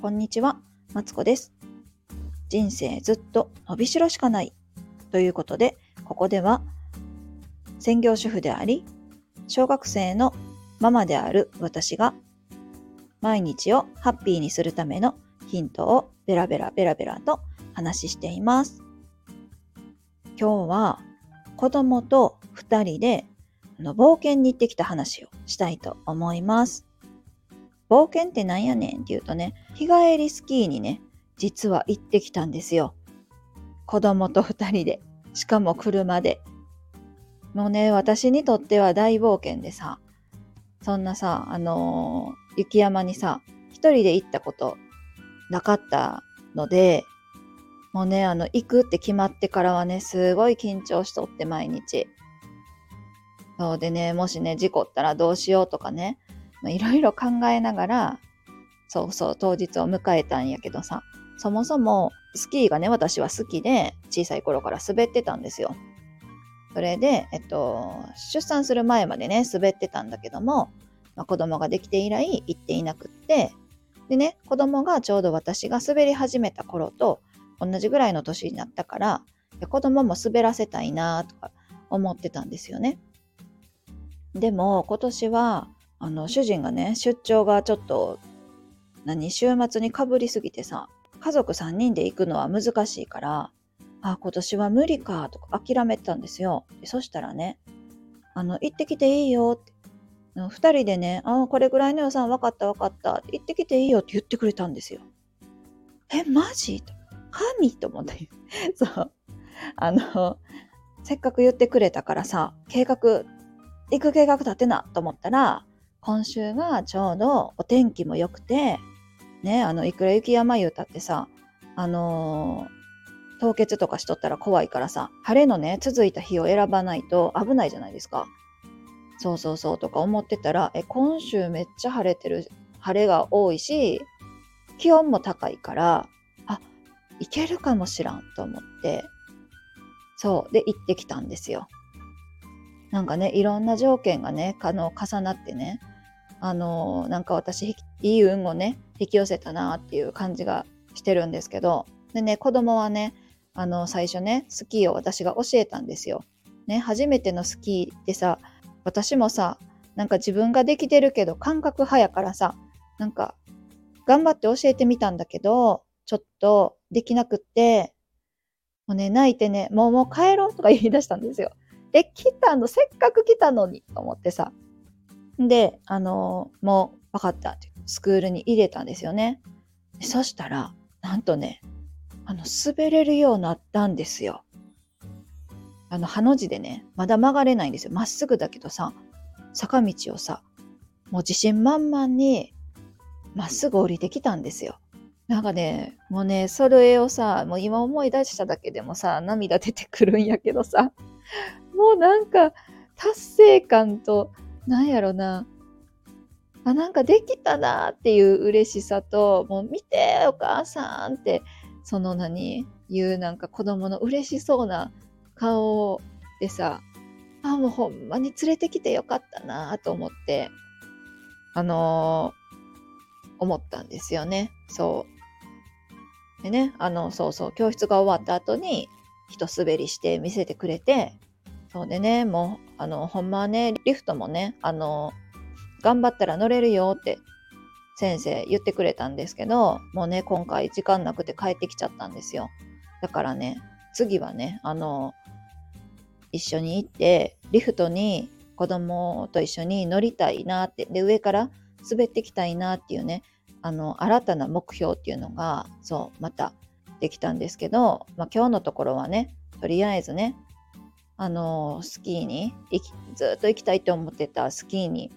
こんにちは、マツコです。人生ずっと伸びしろしかないということで、ここでは専業主婦であり、小学生のママである私が毎日をハッピーにするためのヒントをベラベラベラベラと話しています。今日は子供と2人であの冒険に行ってきた話をしたいと思います。冒険ってなんやねんって言うとね、日帰りスキーにね、実は行ってきたんですよ。子供と2人で。しかも車で。もうね、私にとっては大冒険でさ、そんなさ、あのー、雪山にさ、一人で行ったことなかったので、もうね、あの、行くって決まってからはね、すごい緊張しとって毎日。そうでね、もしね、事故ったらどうしようとかね、いろいろ考えながら、そうそう、当日を迎えたんやけどさ、そもそもスキーがね、私は好きで、小さい頃から滑ってたんですよ。それで、えっと、出産する前までね、滑ってたんだけども、まあ、子供ができて以来行っていなくって、でね、子供がちょうど私が滑り始めた頃と同じぐらいの年になったから、子供も滑らせたいなとか思ってたんですよね。でも今年はあの主人がね出張がちょっと何週末にかぶりすぎてさ家族3人で行くのは難しいからあ今年は無理かとか諦めてたんですよ。そしたらねあの行ってきていいよって。2人でねあこれぐらいの予算分かった分かった。行ってきていいよって言ってくれたんですよ。えマジ？神と思って。そう。あのせっかく言ってくれたからさ計画行く計画立てなと思ったら今週がちょうどお天気も良くて、ね、あの、いくら雪山言うたってさ、あのー、凍結とかしとったら怖いからさ、晴れのね、続いた日を選ばないと危ないじゃないですか。そうそうそうとか思ってたら、え、今週めっちゃ晴れてる、晴れが多いし、気温も高いから、あ、いけるかもしらんと思って、そう、で、行ってきたんですよ。なんかね、いろんな条件がね、あの重なってね、あのなんか私いい運をね引き寄せたなっていう感じがしてるんですけどでね子供はねあの最初ねスキーを私が教えたんですよ。ね初めてのスキーってさ私もさなんか自分ができてるけど感覚派やからさなんか頑張って教えてみたんだけどちょっとできなくってもうね泣いてねもうもう帰ろうとか言い出したんですよ。え来たのせっかく来たのにと思ってさで、あの、もう分かったってスクールに入れたんですよね。そしたら、なんとね、あの、滑れるようになったんですよ。あの、ハの字でね、まだ曲がれないんですよ。まっすぐだけどさ、坂道をさ、もう自信満々に、まっすぐ降りてきたんですよ。なんかね、もうね、それをさ、もう今思い出しただけでもさ、涙出てくるんやけどさ、もうなんか、達成感と、なんやろな。あ、なんかできたなっていう嬉しさと、もう見てお母さんって、その何、いうなんか子供の嬉しそうな顔でさ、あ、もうほんまに連れてきてよかったなと思って、あのー、思ったんですよね。そう。でね、あの、そうそう、教室が終わった後に、一滑りして見せてくれて、そうでね、もう、あの、ほんまはね、リフトもね、あの、頑張ったら乗れるよって先生言ってくれたんですけど、もうね、今回時間なくて帰ってきちゃったんですよ。だからね、次はね、あの、一緒に行って、リフトに子供と一緒に乗りたいなって、で、上から滑ってきたいなっていうね、あの、新たな目標っていうのが、そう、またできたんですけど、まあ、今日のところはね、とりあえずね、あのスキーにずっと行きたいと思ってたスキーに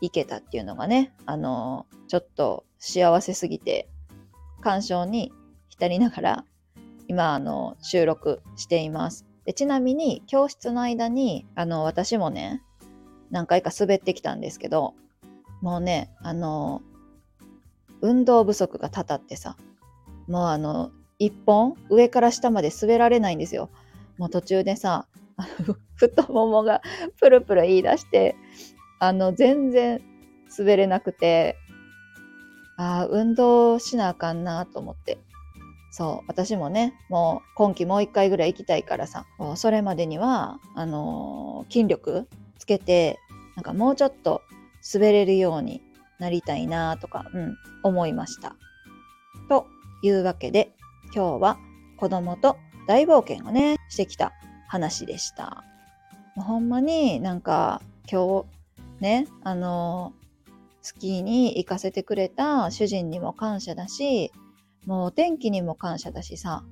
行けたっていうのがねあのちょっと幸せすぎて感傷に浸りながら今あの収録しています。でちなみに教室の間にあの私もね何回か滑ってきたんですけどもうねあの運動不足がたたってさもうあの一本上から下まで滑られないんですよ。もう途中でさ、太ももがプルプル言い出して、あの、全然滑れなくて、ああ、運動しなあかんなと思って。そう、私もね、もう今季もう一回ぐらい行きたいからさ、それまでには、あのー、筋力つけて、なんかもうちょっと滑れるようになりたいなとか、うん、思いました。というわけで、今日は子供と大冒険をね、してきた話でした。もうほんまになんか今日ね、あの、スキーに行かせてくれた主人にも感謝だし、もうお天気にも感謝だしさ、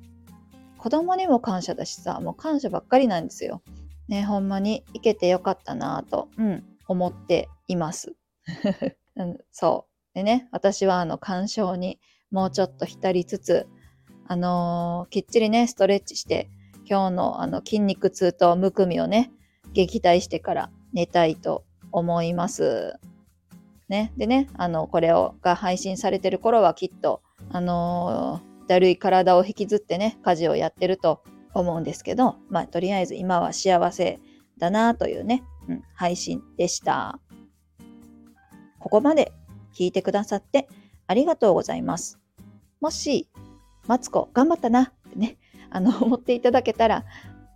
子供にも感謝だしさ、もう感謝ばっかりなんですよ。ね、ほんまに行けてよかったなぁと、うん、思っています。そう。でね、私はあの鑑賞にもうちょっと浸りつつ、あのー、きっちりね、ストレッチして、今日のあの筋肉痛とむくみをね、撃退してから寝たいと思います。ね。でね、あの、これをが配信されてる頃はきっと、あのー、だるい体を引きずってね、家事をやってると思うんですけど、まあ、とりあえず今は幸せだなというね、うん、配信でした。ここまで聞いてくださってありがとうございます。もし、マツコ頑張ったなってね、あの、思っていただけたら、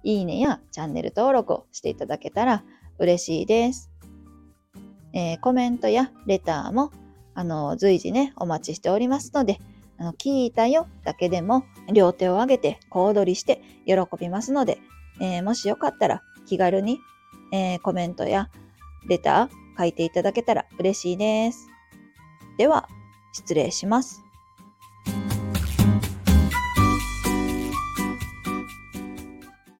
いいねやチャンネル登録をしていただけたら嬉しいです。えー、コメントやレターも、あの、随時ね、お待ちしておりますので、あの聞いたよだけでも両手を上げて小躍りして喜びますので、えー、もしよかったら気軽に、えー、コメントやレター書いていただけたら嬉しいです。では、失礼します。